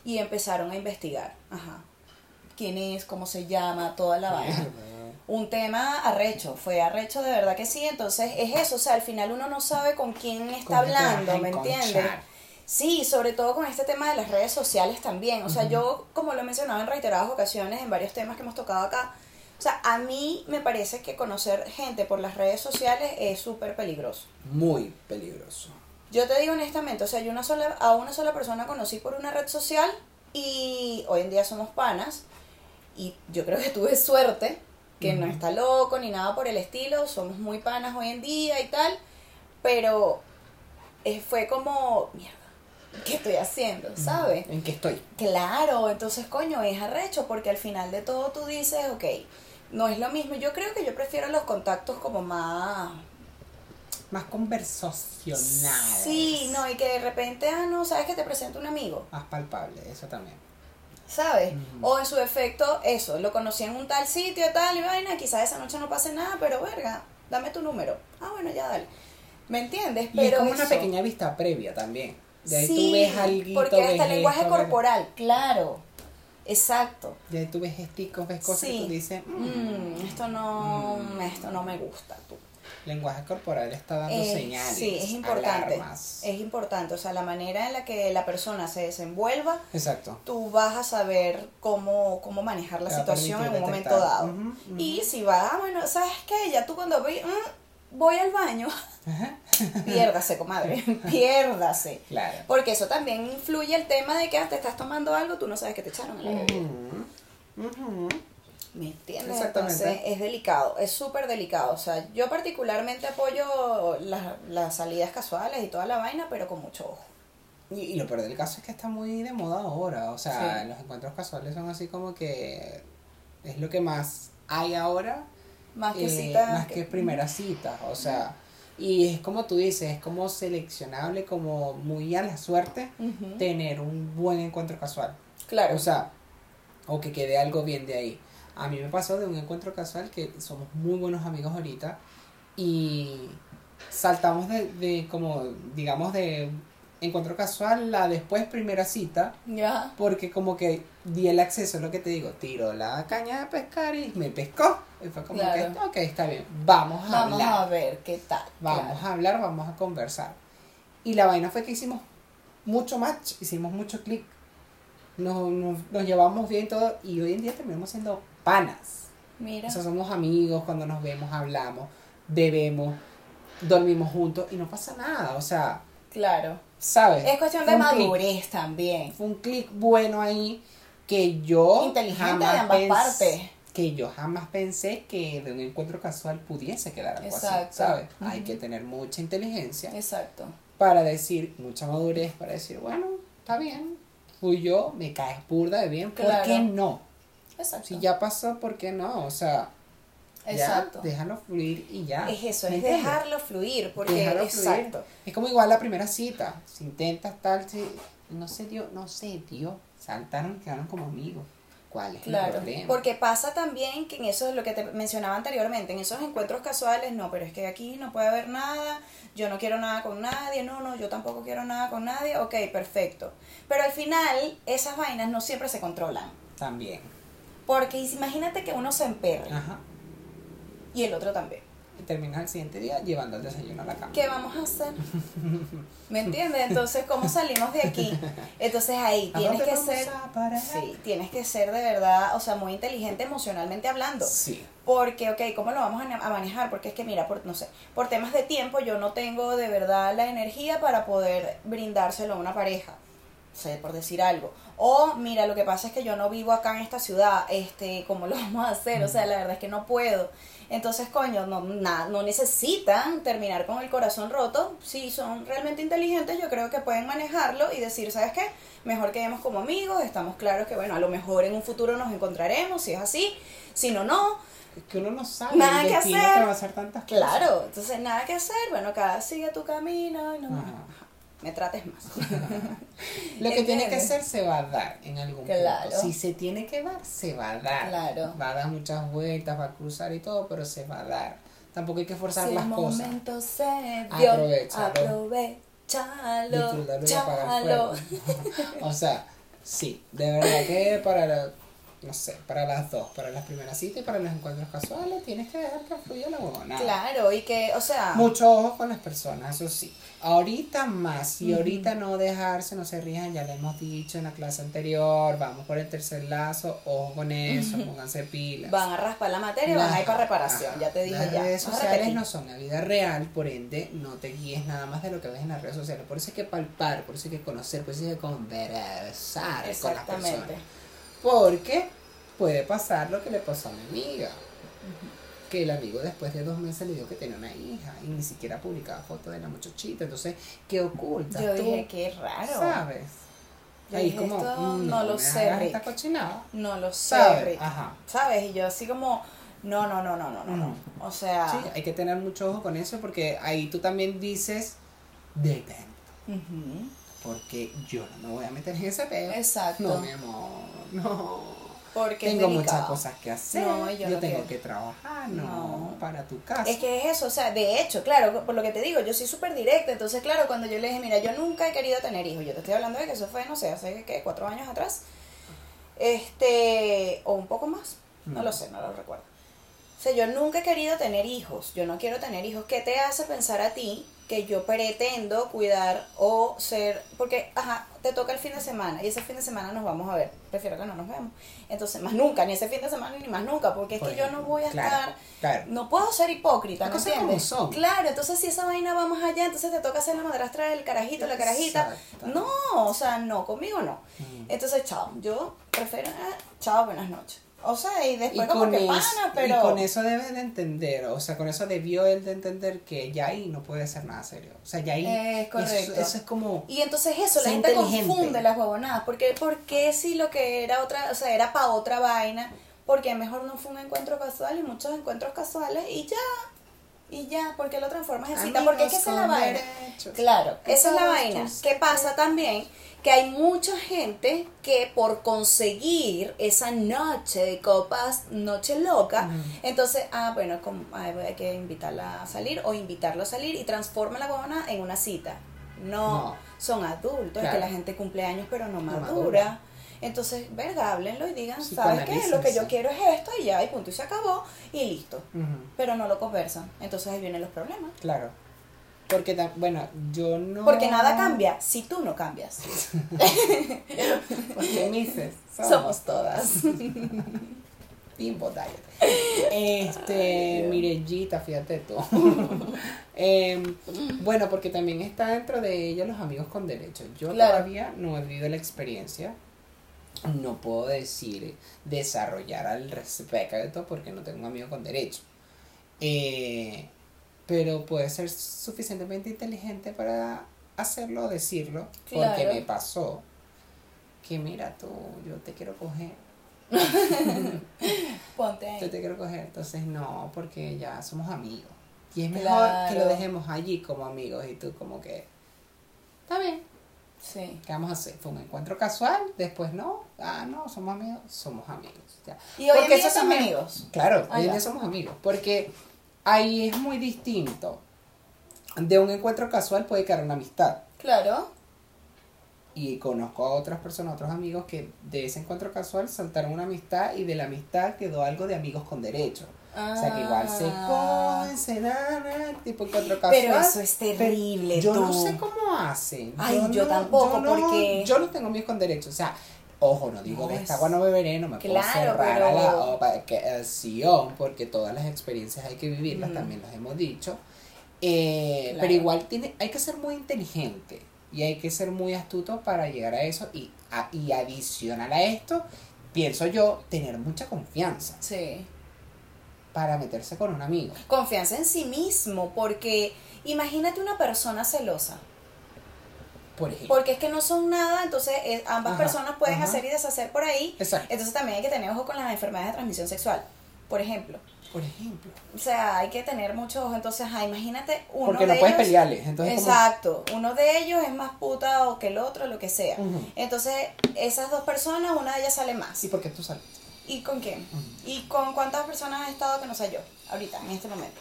Y empezaron a investigar, ajá, quién es, cómo se llama, toda la vaina un tema arrecho, fue arrecho de verdad que sí, entonces es eso, o sea, al final uno no sabe con quién está ¿Con qué te vas a hablando, ¿me entiendes? Sí, sobre todo con este tema de las redes sociales también, o sea, yo, como lo he mencionado en reiteradas ocasiones, en varios temas que hemos tocado acá, o sea, a mí me parece que conocer gente por las redes sociales es súper peligroso. Muy peligroso. Yo te digo honestamente, o sea, yo una sola, a una sola persona conocí por una red social y hoy en día somos panas y yo creo que tuve suerte, que no está loco ni nada por el estilo, somos muy panas hoy en día y tal, pero eh, fue como, mierda, ¿qué estoy haciendo? ¿Sabes? ¿En qué estoy? Claro, entonces coño, es arrecho porque al final de todo tú dices, ok, no es lo mismo, yo creo que yo prefiero los contactos como más Más conversacional. Sí, no, y que de repente, ah, no, sabes que te presento un amigo, Más palpable, eso también. ¿sabes? O en su efecto, eso, lo conocí en un tal sitio, tal, y vaina, quizás esa noche no pase nada, pero verga, dame tu número. Ah, bueno, ya dale. ¿Me entiendes? Y Pero es como una pequeña vista previa también. De ahí Sí, tú ves algo. porque hasta el lenguaje corporal, claro, exacto. De ahí tú ves gesticos, ves cosas y tú dices, mm, Mm, esto no, Mm. esto no me gusta, tú. Lenguaje corporal está dando Eh, señales. Sí, es importante. alarmas. Es importante, o sea, la manera en la que la persona se desenvuelva Exacto. tú vas a saber cómo, cómo manejar la Te situación en un momento dado. Y si va, ah, bueno, ¿sabes qué? Ya tú cuando voy, mm, voy al baño, Ajá. piérdase, comadre, piérdase. Claro. Porque eso también influye el tema de que ah, te estás tomando algo, tú no sabes que te echaron la bebida. Ujú, ujú. ¿Me entiendes? Exactamente. Entonces es delicado, es súper delicado. O sea, yo particularmente apoyo las, las salidas casuales y toda la vaina, pero con mucho ojo. Y, y lo peor del caso es que está muy de moda ahora. O sea, Sí. los encuentros casuales son así como que es lo que más hay ahora. Más que eh, citas más que primeras citas. O sea, y es como tú dices, es como seleccionable, como muy a la suerte tener un buen encuentro casual. Claro. O sea, o que quede algo bien de ahí. A mí me pasó de un encuentro casual que somos muy buenos amigos ahorita y saltamos de, de como, digamos, de encuentro casual la después primera cita Ya. porque como que di el acceso, es lo que te digo, tiró la caña de pescar y me pescó. Y fue como Claro. que, ok, está bien, vamos a Vamos hablar. a ver qué tal. Vamos Claro. a hablar, vamos a conversar. Y la vaina fue que hicimos mucho match, hicimos mucho clic. Nos, nos, nos llevamos bien todo y hoy en día terminamos siendo panas. Mira. O sea, somos amigos, cuando nos vemos hablamos, bebemos, dormimos juntos y no pasa nada. O sea, Claro. ¿sabes? Es cuestión de Fue madurez también. Fue un clic bueno ahí que yo Inteligente jamás de ambas partes. que yo jamás pensé que de un encuentro casual pudiese quedar algo Exacto. así, ¿sabes? Hay que tener mucha inteligencia Exacto. para decir, mucha madurez para decir, bueno, está bien, fui yo, me caes burda de bien, ¿por Claro. qué no? Exacto. Si ya pasó, ¿por qué no? O sea, Exacto. ya, déjalo fluir y ya. Es eso, ¿me es entiendes? dejarlo fluir, porque fluir. exacto. Es como igual la primera cita. Si intentas tal, si no se dio, no se dio. Saltaron y quedaron como amigos. ¿Cuál es el problema? porque pasa también que en eso es lo que te mencionaba anteriormente, en esos encuentros casuales, no, pero es que aquí no puede haber nada, yo no quiero nada con nadie, no, no, yo tampoco quiero nada con nadie, ok, perfecto. Pero al final, esas vainas no siempre se controlan, También. Porque imagínate que uno se emperre Ajá. y el otro también. Y terminas el siguiente día llevando el desayuno a la cama. ¿Qué vamos a hacer? ¿Me entiendes? Entonces, ¿cómo salimos de aquí? Entonces ahí ¿A tienes que ser, sí, tienes que ser de verdad, o sea, muy inteligente emocionalmente hablando. Sí. Porque, ok, ¿cómo lo vamos a, a manejar? Porque es que, mira, por, no sé, por temas de tiempo yo no tengo de verdad la energía para poder brindárselo a una pareja. Por decir algo. O, mira, lo que pasa es que yo no vivo acá en esta ciudad, este, ¿cómo lo vamos a hacer? O sea, la verdad es que no puedo. Entonces, coño, no, na- no necesitan terminar con el corazón roto. Si son realmente inteligentes, yo creo que pueden manejarlo y decir, ¿sabes qué? Mejor quedemos como amigos, estamos claros que, bueno, a lo mejor en un futuro nos encontraremos, si es así. Si no, no. Es que uno no sabe. Nada el que hacer. te va a hacer tantas cosas. Claro, entonces nada que hacer, bueno, cada sigue tu camino y no me, trates más. Lo que tiene que ser se va a dar en algún Claro. punto. Si se tiene que dar, se va a dar. Claro. Va a dar muchas vueltas, va a cruzar y todo, pero se va a dar. Tampoco hay que forzar Si las el cosas. momento se dio, Aprovechalo. aprovechalo, y apaga el chalo. fuego. o sea, sí, de verdad que para la- no sé, para las dos, para las primeras citas y para los encuentros casuales, tienes que dejar que fluya la huevona. Claro, y que, o sea, Mucho ojo con las personas, eso sí. Ahorita más, y ahorita no dejarse, no se rijan, ya le hemos dicho en la clase anterior, vamos por el tercer lazo, ojo con eso, pónganse pilas. van a raspar la materia y van a ir para reparación, Ajá. ya te dije Las ya. redes sociales no son la vida real, por ende, no te guíes nada más de lo que ves en las redes sociales. Por eso hay que palpar, por eso hay que conocer, por eso hay que conversar con las Exactamente. personas. Porque puede pasar lo que le pasó a mi amiga. Que el amigo después de dos meses le dijo que tenía una hija y ni siquiera publicaba fotos de la muchachita. Entonces, ¿qué ocultas Yo tú? dije, qué raro. ¿Sabes? Yo Ahí dije, como, esto mm, no lo sé, esta cochinada. No lo sé, ¿Sabes? Rick. Ajá. ¿Sabes? Y yo así como, no, no, no, no, no, no. no. Mm. O sea, Sí, hay que tener mucho ojo con eso porque ahí tú también dices, detente. ujú, Porque yo no me voy a meter en ese peo. exacto. No, mi amor, no. porque Tengo muchas cosas que hacer. No, yo yo no tengo quiero. que trabajar, no, No. para tu casa. Es que es eso, o sea, de hecho, claro, por lo que te digo, yo soy súper directa, entonces, claro, cuando yo le dije, mira, yo nunca he querido tener hijos, yo te estoy hablando de que eso fue, no sé, hace, ¿qué? Cuatro años atrás, este, o un poco más, no Mm. lo sé, no lo recuerdo. O sea, yo nunca he querido tener hijos, yo no quiero tener hijos. ¿Qué te hace pensar a ti que yo pretendo cuidar o ser, porque, ajá, te toca el fin de semana y ese fin de semana nos vamos a ver, prefiero que no nos vemos. Entonces, más nunca, ni ese fin de semana ni más nunca, porque es Por que yo no voy a claro, estar claro. no puedo ser hipócrita, Las ¿me cosas entiendes? son. Claro, entonces si esa vaina va más allá, entonces te toca ser la madrastra del carajito, la carajita. No, o sea, no, conmigo no. Mm. Entonces, chao, yo prefiero, ah, chao, buenas noches. O sea, y Y después como con, que pana, y pero... con eso debe de entender, o sea, con eso debió él de entender que ya ahí no puede ser nada serio. O sea, ya ahí Es eso- correcto. Eso, es como Y entonces eso, la gente confunde las huevonadas. Porque, ¿Por qué si lo que era otra, o sea, era para otra vaina? Porque mejor no fue un encuentro casual y muchos encuentros casuales y ya. Y ya, porque lo transformas en cita. Porque es que esa es la vaina. derechos. Claro, esa es la vaina. ¿Qué pasa también? Que hay mucha gente que por conseguir esa noche de copas, noche loca, entonces, ah, bueno, como, ay, hay que invitarla a salir o invitarlo a salir y transforma la huevona en una cita. No, No. son adultos, es que la gente cumple años pero no No madura. madura. Entonces, verga, háblenlo y digan, ¿sabes qué? Lo que yo quiero es esto y ya, y punto, y se acabó, y listo. Pero no lo conversan. Entonces ahí vienen los problemas. Claro. Porque, bueno, yo no... Porque nada cambia si tú no cambias. Porque Mises Somos todas. Bimbo Diet. Este, Mirellita, fíjate tú. Em, bueno, porque también está dentro de ellos los amigos con derecho. Yo Claro. todavía no he vivido la experiencia. No puedo decir desarrollar al respecto porque no tengo un amigo con derecho. Eh, pero puede ser suficientemente inteligente para hacerlo o decirlo. Porque Claro. me pasó que mira tú, yo te quiero coger. Ponte ahí. Yo te quiero coger, entonces no, porque ya somos amigos. Y es mejor Claro. que lo dejemos allí como amigos y tú como que, está bien, Sí. ¿qué vamos a hacer? Fue un encuentro casual, después no, ah, no, somos amigos, somos amigos. Ya. Y hoy en Porque día eso son también- amigos. Claro, Ah, hoy en día somos amigos, porque ahí es muy distinto. De un encuentro casual puede quedar una amistad. Claro. Y conozco a otras personas, otros amigos que de ese encuentro casual saltaron una amistad y de la amistad quedó algo de amigos con derecho. O sea que igual se Ah. cogen, se dan, eh, tipo encuentro casual. Pero eso es terrible, Yo tú. no sé cómo hacen. Ay, yo tampoco, yo no- porque- Yo no tengo amigos con derecho. O sea, ojo, no digo No, es- esta agua no beberé, no me puedo Claro, cerrar pero- a la ocasión, porque todas las experiencias hay que vivirlas, Mm. también las hemos dicho. Eh, Claro. Pero igual tiene, hay que ser muy inteligente y hay que ser muy astuto para llegar a eso y, a- y adicional a esto, pienso yo, tener mucha confianza Sí. para meterse con un amigo. Confianza en sí mismo, porque imagínate una persona celosa. Por ejemplo. Porque es que no son nada, entonces eh, ambas Ajá, personas pueden ajá. hacer y deshacer por ahí. Exacto. Entonces también hay que tener ojo con las enfermedades de transmisión sexual, por ejemplo. Por ejemplo. O sea, hay que tener mucho ojo. Entonces, ajá, imagínate uno Porque de no puedes ellos- pelearles. Entonces, Exacto. Uno de ellos es más puta o que el otro, lo que sea. Entonces, esas dos personas, una de ellas sale más. ¿Y por qué tú sales? ¿Y con quién? ¿Y con cuántas personas has estado que no sé yo? Ahorita, en este momento.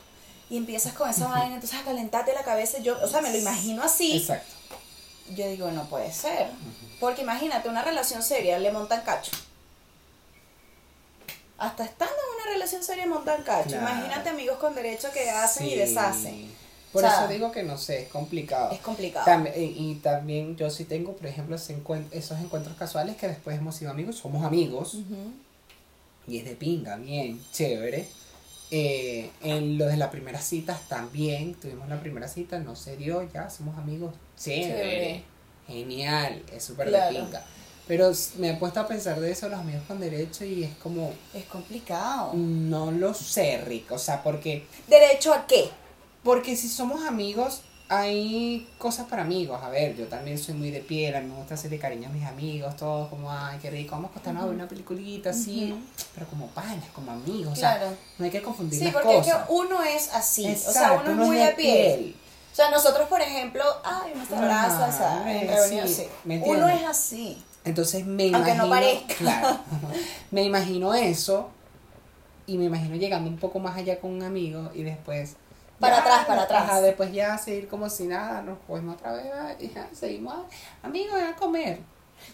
Y empiezas con esa vaina, entonces a calentarte la cabeza. Yo, o sea, me lo imagino así. Exacto. Yo digo, no puede ser. Porque imagínate, una relación seria, le montan cacho. Hasta estando en una relación seria montan cacho. Claro. Imagínate amigos con derecho que hacen y deshacen. Por O sea, eso digo que no sé, es complicado. Es complicado. También- y, y también yo sí tengo, por ejemplo, esos encuentros casuales que después hemos sido amigos, somos amigos, y es de pinga, bien, chévere. Eh, en lo de las primeras citas también, tuvimos la primera cita, no se dio, ya somos amigos, chévere, Chévere. genial, es súper Claro. de pinga. Pero me he puesto a pensar de eso, los amigos con derecho, y es como, Es complicado. no lo sé, Rico, o sea, porque ¿Derecho a qué? Porque si somos amigos, hay cosas para amigos. A ver, yo también soy muy de piel, a mí me gusta hacerle cariño a mis amigos, todos como, ay, qué rico, vamos a acostarnos a ver una peliculita así, pero como panas, como amigos. O Claro. sea, no hay que confundir Sí, las porque es que cosas. uno es así. o sea, uno es muy de de piel. O sea, nosotros, por ejemplo, ay, uno se abraza, o sea, Ajá, en reunión, sí, sí. ¿me Uno es así. Entonces me Aunque no parezca. Claro. me imagino eso y me imagino llegando un poco más allá con un amigo y después. Para ya, atrás, para atrás. ajá, después ya seguir como si nada, nos cogemos otra vez y ya seguimos. Amigos, a comer.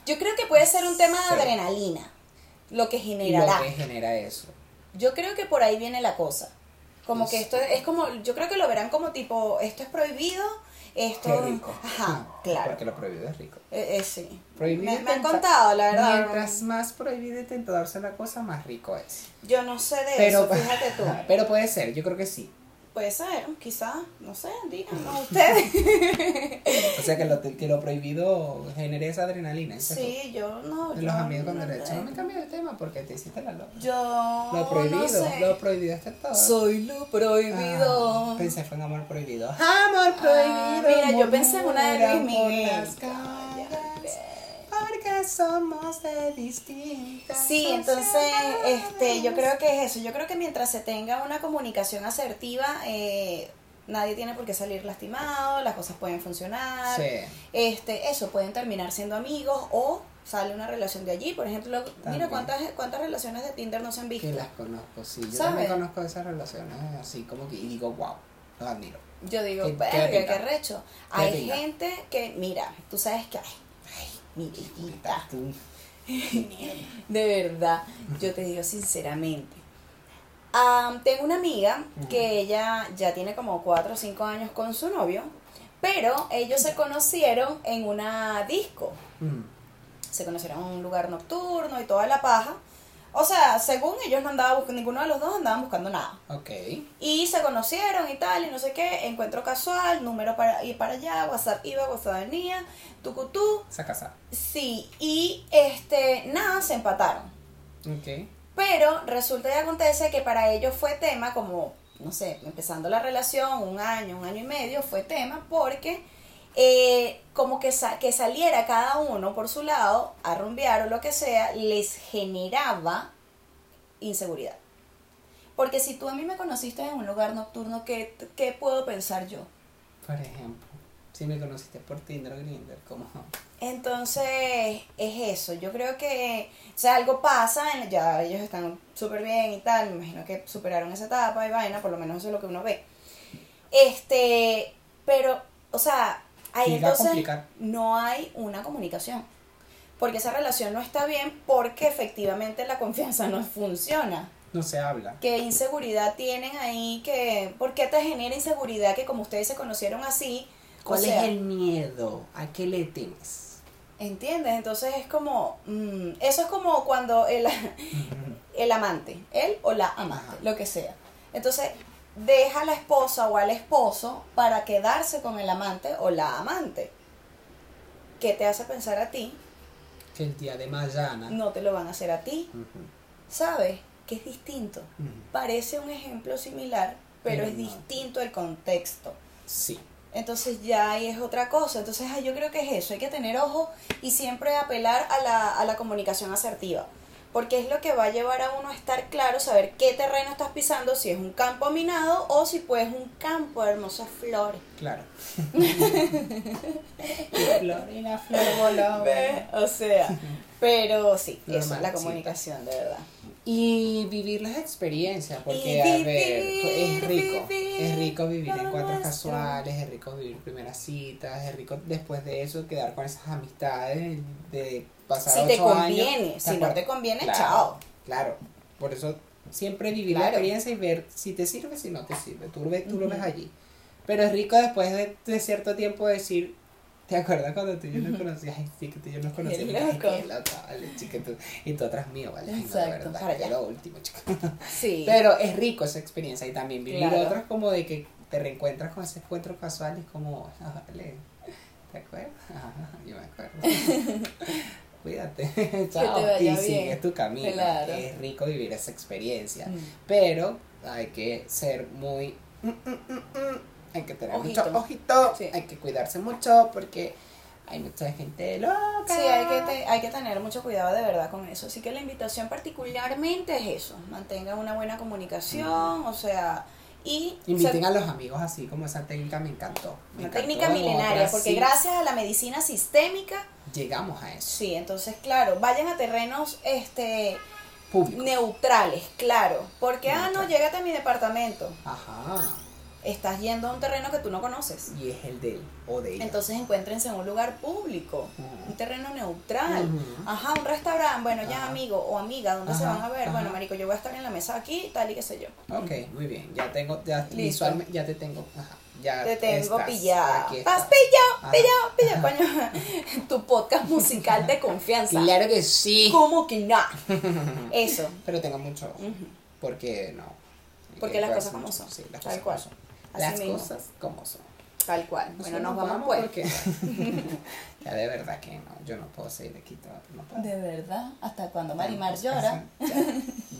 Yo creo que puede ser un tema de Sí. adrenalina, lo que generará. lo que genera eso. Yo creo que por ahí viene la cosa. Como que esto es como, yo creo que lo verán como tipo, esto es prohibido, esto... Qué rico. Ajá, claro. Porque lo prohibido es rico. Eh, eh, sí. Prohibido me, han contado, la verdad. Mientras más prohibido y tentador sea la cosa, más rico es. Yo no sé de Pero, eso, fíjate tú. pero puede ser, yo creo que sí. Puede ser, quizás, no sé, díganos ustedes. O sea, que lo, que lo prohibido genere esa adrenalina. sí, yo no. De yo los amigos con no- derecho. No me cambies de tema porque te hiciste la loca. Yo Lo prohibido, no sé. lo prohibido está todo. Soy lo prohibido. Ah, pensé fue en amor prohibido. Amor prohibido. mira, yo pensé en una de Luis Miguel. Porque somos de distintas. Sí, entonces, este, yo creo que es eso. Yo creo que mientras se tenga una comunicación asertiva, eh, nadie tiene por qué salir lastimado, las cosas pueden funcionar. Sí. Este, eso, pueden terminar siendo amigos o sale una relación de allí. Por ejemplo, mira cuántas, cuántas relaciones de Tinder no se han visto. Que las conozco, sí. Yo ¿Sabes? también conozco esas relaciones, así como que, y digo, wow, los admiro. Yo digo, Qué- qué verga, qué, pinga. recho. Qué Hay gente que, mira, tú sabes que, ay, ay, mi Tú. de verdad, yo te digo sinceramente. Am, tengo una amiga que ella ya tiene como 4 o 5 años con su novio, pero ellos se conocieron en una disco. Mm. Se conocieron en un lugar nocturno y toda la paja. O sea, según ellos no andaban buscando, ninguno de los dos andaban buscando nada. Ok. Y se conocieron y tal, y no sé qué, encuentro casual, número para ir para allá, WhatsApp iba, WhatsApp venía, tucutú. Se casa. Sí, y este, nada, se empataron. Ok. Pero resulta y acontece que para ellos fue tema, como, no sé, empezando la relación, un año, un año y medio, fue tema porque eh, como que, sa- que saliera cada uno por su lado a rumbear o lo que sea, les generaba inseguridad. Porque si tú a mí me conociste en un lugar nocturno, ¿qué, qué puedo pensar yo? Por ejemplo, si me conociste por Tinder o Grindr, ¿cómo? Entonces, es eso. Yo creo que, o sea, algo pasa, en- ya ellos están súper bien y tal, me imagino que superaron esa etapa y vaina, por lo menos eso es lo que uno ve. Este, pero, o sea, ahí Llega a entonces complicar. no hay una comunicación. Porque esa relación no está bien porque efectivamente la confianza no funciona. No se habla. ¿Qué inseguridad tienen ahí? Que, ¿Por qué te genera inseguridad que como ustedes se conocieron así? o ¿Cuál sea, es el miedo? ¿A qué le temes? ¿Entiendes? Entonces es como, mm, eso es como cuando el, el amante, él o la amante, Ajá. lo que sea. Entonces deja a la esposa o al esposo para quedarse con el amante o la amante. ¿Qué te hace pensar a ti? Que el día de mañana. No te lo van a hacer a ti, ¿sabes? Que es distinto. Parece un ejemplo similar, pero Pero es no. distinto el contexto. Sí. Entonces ya ahí es otra cosa. Entonces yo creo que es eso. Hay que tener ojo y siempre apelar a la, a la comunicación asertiva. Porque es lo que va a llevar a uno a estar claro, saber qué terreno estás pisando, si es un campo minado o si pues un campo de hermosas flores. Claro. y flor y la flor voló. O sea, pero sí, eso es la comunicación, de verdad. Y vivir las experiencias, porque Y a ver, vivir, es rico, vivir es rico vivir encuentros casuales, es rico vivir primeras citas, es rico después de eso quedar con esas amistades de pasar Si te ocho años, conviene, ¿te si no te conviene, Claro, chao. Claro, por eso siempre vivir la experiencia y ver si te sirve, si no te sirve, tú lo ves, tú lo ves allí. Pero es rico después de, de cierto tiempo decir, ¿te acuerdas cuando tú y yo nos conocías? Ay, sí, que tú y yo nos conocíamos. Ay, loco. qué loca, vale, chica, tú- y tú atrás mío, vale. Ay, no, Exacto, verdad, para allá. lo último, chica. Sí. Pero es rico esa experiencia y también vivir Claro. otras como de que te reencuentras con ese encuentro casual y es como, ah, vale, ¿te acuerdas? Ajá, yo me acuerdo. Cuídate, chao. y bien. sigue tu camino. Claro. Es rico vivir esa experiencia. Mm. Pero hay que ser muy... mm, mm, mm, Hay que tener Ojito. mucho ojito, Sí. hay que cuidarse mucho porque hay mucha gente loca. Sí, hay que, te- hay que tener mucho cuidado de verdad con eso. Así que la invitación particularmente es eso, mantengan una buena comunicación, o sea, y Inviten a los amigos así como esa técnica me encantó. Me una encantó técnica en milenaria, otras, porque sí, gracias a la medicina sistémica, llegamos a eso. sí, entonces claro, vayan a terrenos este Público. neutrales, claro, porque ah no, Neutral. llégate a mi departamento. Ajá. Estás yendo a un terreno que tú no conoces. Y es el de él o de ella. Entonces encuéntrense en un lugar público, un terreno neutral. Ajá, un restaurante, bueno, ya amigo o amiga, ¿dónde se van a ver? Bueno, marico, yo voy a estar en la mesa aquí, tal y qué sé yo. Ok, muy bien. Ya tengo, ya visualmente, ya te tengo. Ajá. Ya Te tengo Estás estás. pillado, pillado, pillado, coño. tu podcast musical de confianza. Claro que sí. ¿Cómo que no? Eso. Pero tengo mucho. Porque no. Porque que las cosas como son. Sí, las cosas como son. Así Las mismo. cosas como son. Tal cual. Bueno, nos Nosotros vamos pues. porque ya de verdad que no, yo no puedo seguir aquí todo, no puedo. De verdad, hasta cuando Marimar llora.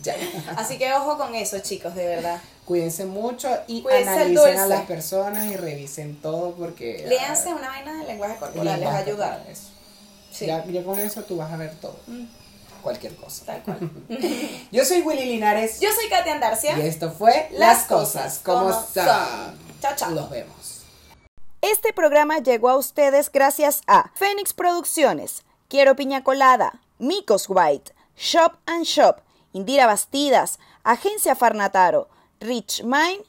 Ya, ya. Así que ojo con eso, chicos, de verdad. Cuídense mucho y Cuídense analicen a las personas y revisen todo porque Léanse una vaina de lenguaje corporal, les va a ayudar. eso. Sí. Ya, ya con eso tú vas a ver todo, Mm, cualquier cosa. Tal cual. Yo soy Willy Linares Yo soy Katia Andarcia. y esto fue Las cosas como son. Chao, chao. Los vemos. Este programa llegó a ustedes gracias a Fénix Producciones, Quiero Piña Colada, Micos White, Shop and Shop, Indira Bastidas, Agencia Farnataro, Rich Mind.